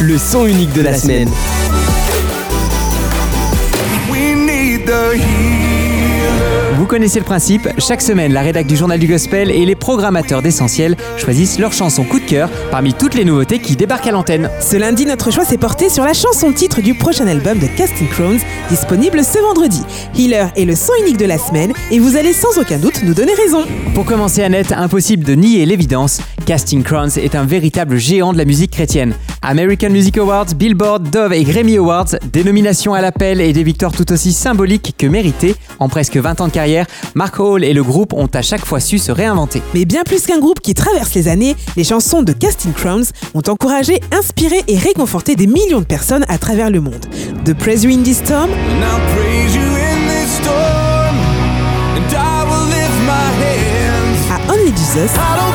le son unique de la semaine. Vous connaissez le principe, chaque semaine la rédac du journal du gospel et les programmateurs d'essentiel choisissent leur chanson coup de cœur parmi toutes les nouveautés qui débarquent à l'antenne. Ce lundi, notre choix s'est porté sur la chanson titre du prochain album de Casting Crowns, disponible ce vendredi. Healer est le son unique de la semaine et vous allez sans aucun doute nous donner raison. Pour commencer Annette, impossible de nier l'évidence, Casting Crowns est un véritable géant de la musique chrétienne. American Music Awards, Billboard, Dove et Grammy Awards, des nominations à l'appel et des victoires tout aussi symboliques que méritées en presque 20 ans de carrière Mark Hall et le groupe ont à chaque fois su se réinventer. Mais bien plus qu'un groupe qui traverse les années, les chansons de Casting Crowns ont encouragé, inspiré et réconforté des millions de personnes à travers le monde. De Praise You in This Storm à Only Jesus.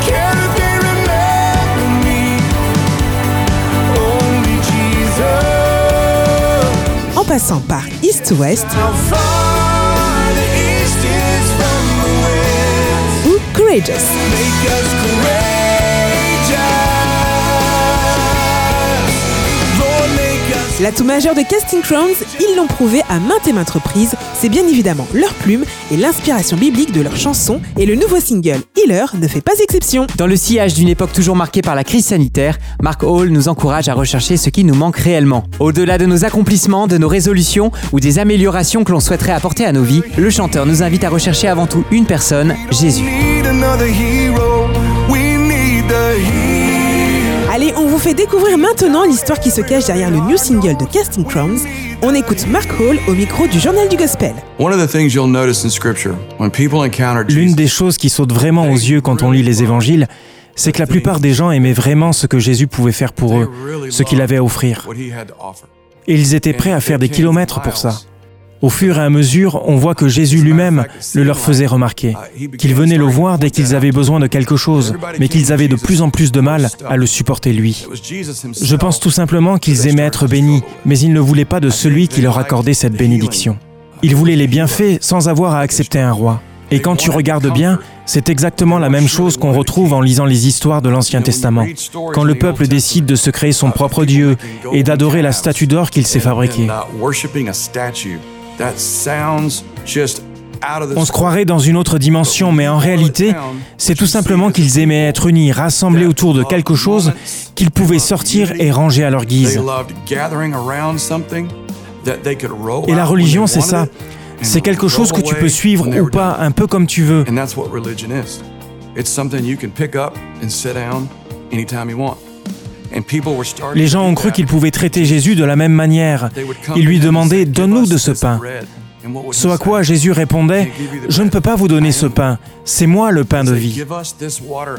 Passant par East West. courageous. L'atout majeur de Casting Crowns, ils l'ont prouvé à maintes et maintes reprises, c'est bien évidemment leur plume et l'inspiration biblique de leurs chansons, et le nouveau single Healer ne fait pas exception. Dans le sillage d'une époque toujours marquée par la crise sanitaire, Mark Hall nous encourage à rechercher ce qui nous manque réellement. Au-delà de nos accomplissements, de nos résolutions ou des améliorations que l'on souhaiterait apporter à nos vies, le chanteur nous invite à rechercher avant tout une personne, Jésus. Vous fait découvrir maintenant l'histoire qui se cache derrière le new single de Casting Crowns. On écoute Mark Hall au micro du journal du Gospel. L'une des choses qui saute vraiment aux yeux quand on lit les évangiles, c'est que la plupart des gens aimaient vraiment ce que Jésus pouvait faire pour eux, ce qu'il avait à offrir. Et ils étaient prêts à faire des kilomètres pour ça. Au fur et à mesure, on voit que Jésus lui-même le leur faisait remarquer, qu'ils venaient le voir dès qu'ils avaient besoin de quelque chose, mais qu'ils avaient de plus en plus de mal à le supporter lui. Je pense tout simplement qu'ils aimaient être bénis, mais ils ne voulaient pas de celui qui leur accordait cette bénédiction. Ils voulaient les bienfaits sans avoir à accepter un roi. Et quand tu regardes bien, c'est exactement la même chose qu'on retrouve en lisant les histoires de l'Ancien Testament, quand le peuple décide de se créer son propre Dieu et d'adorer la statue d'or qu'il s'est fabriquée. On se croirait dans une autre dimension, mais en réalité, c'est tout simplement qu'ils aimaient être unis, rassemblés autour de quelque chose qu'ils pouvaient sortir et ranger à leur guise. Et la religion, c'est ça. C'est quelque chose que tu peux suivre ou pas, un peu comme tu veux. Les gens ont cru qu'ils pouvaient traiter Jésus de la même manière. Ils lui demandaient Donne-nous de ce pain. Ce à quoi Jésus répondait Je ne peux pas vous donner ce pain, c'est moi le pain de vie.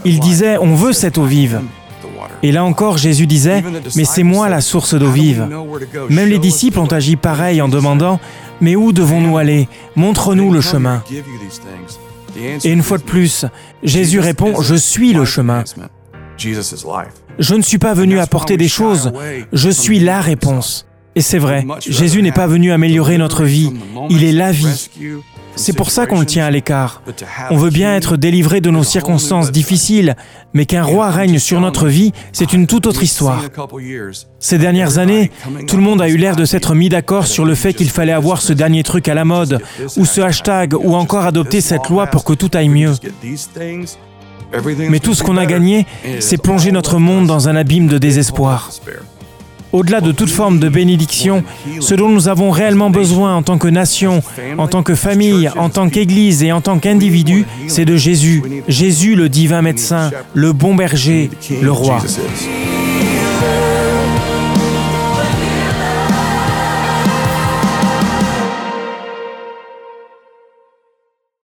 Il disait On veut cette eau vive. Et là encore, Jésus disait Mais c'est moi la source d'eau vive. Même les disciples ont agi pareil en demandant Mais où devons-nous aller? Montre-nous le chemin. Et une fois de plus, Jésus répond Je suis le chemin. Je ne suis pas venu apporter des choses, je suis la réponse. Et c'est vrai, Jésus n'est pas venu améliorer notre vie, il est la vie. C'est pour ça qu'on le tient à l'écart. On veut bien être délivré de nos circonstances difficiles, mais qu'un roi règne sur notre vie, c'est une toute autre histoire. Ces dernières années, tout le monde a eu l'air de s'être mis d'accord sur le fait qu'il fallait avoir ce dernier truc à la mode, ou ce hashtag, ou encore adopter cette loi pour que tout aille mieux. Mais tout ce qu'on a gagné, c'est plonger notre monde dans un abîme de désespoir. Au-delà de toute forme de bénédiction, ce dont nous avons réellement besoin en tant que nation, en tant que famille, en tant qu'Église et en tant qu'individu, c'est de Jésus. Jésus le divin médecin, le bon berger, le roi.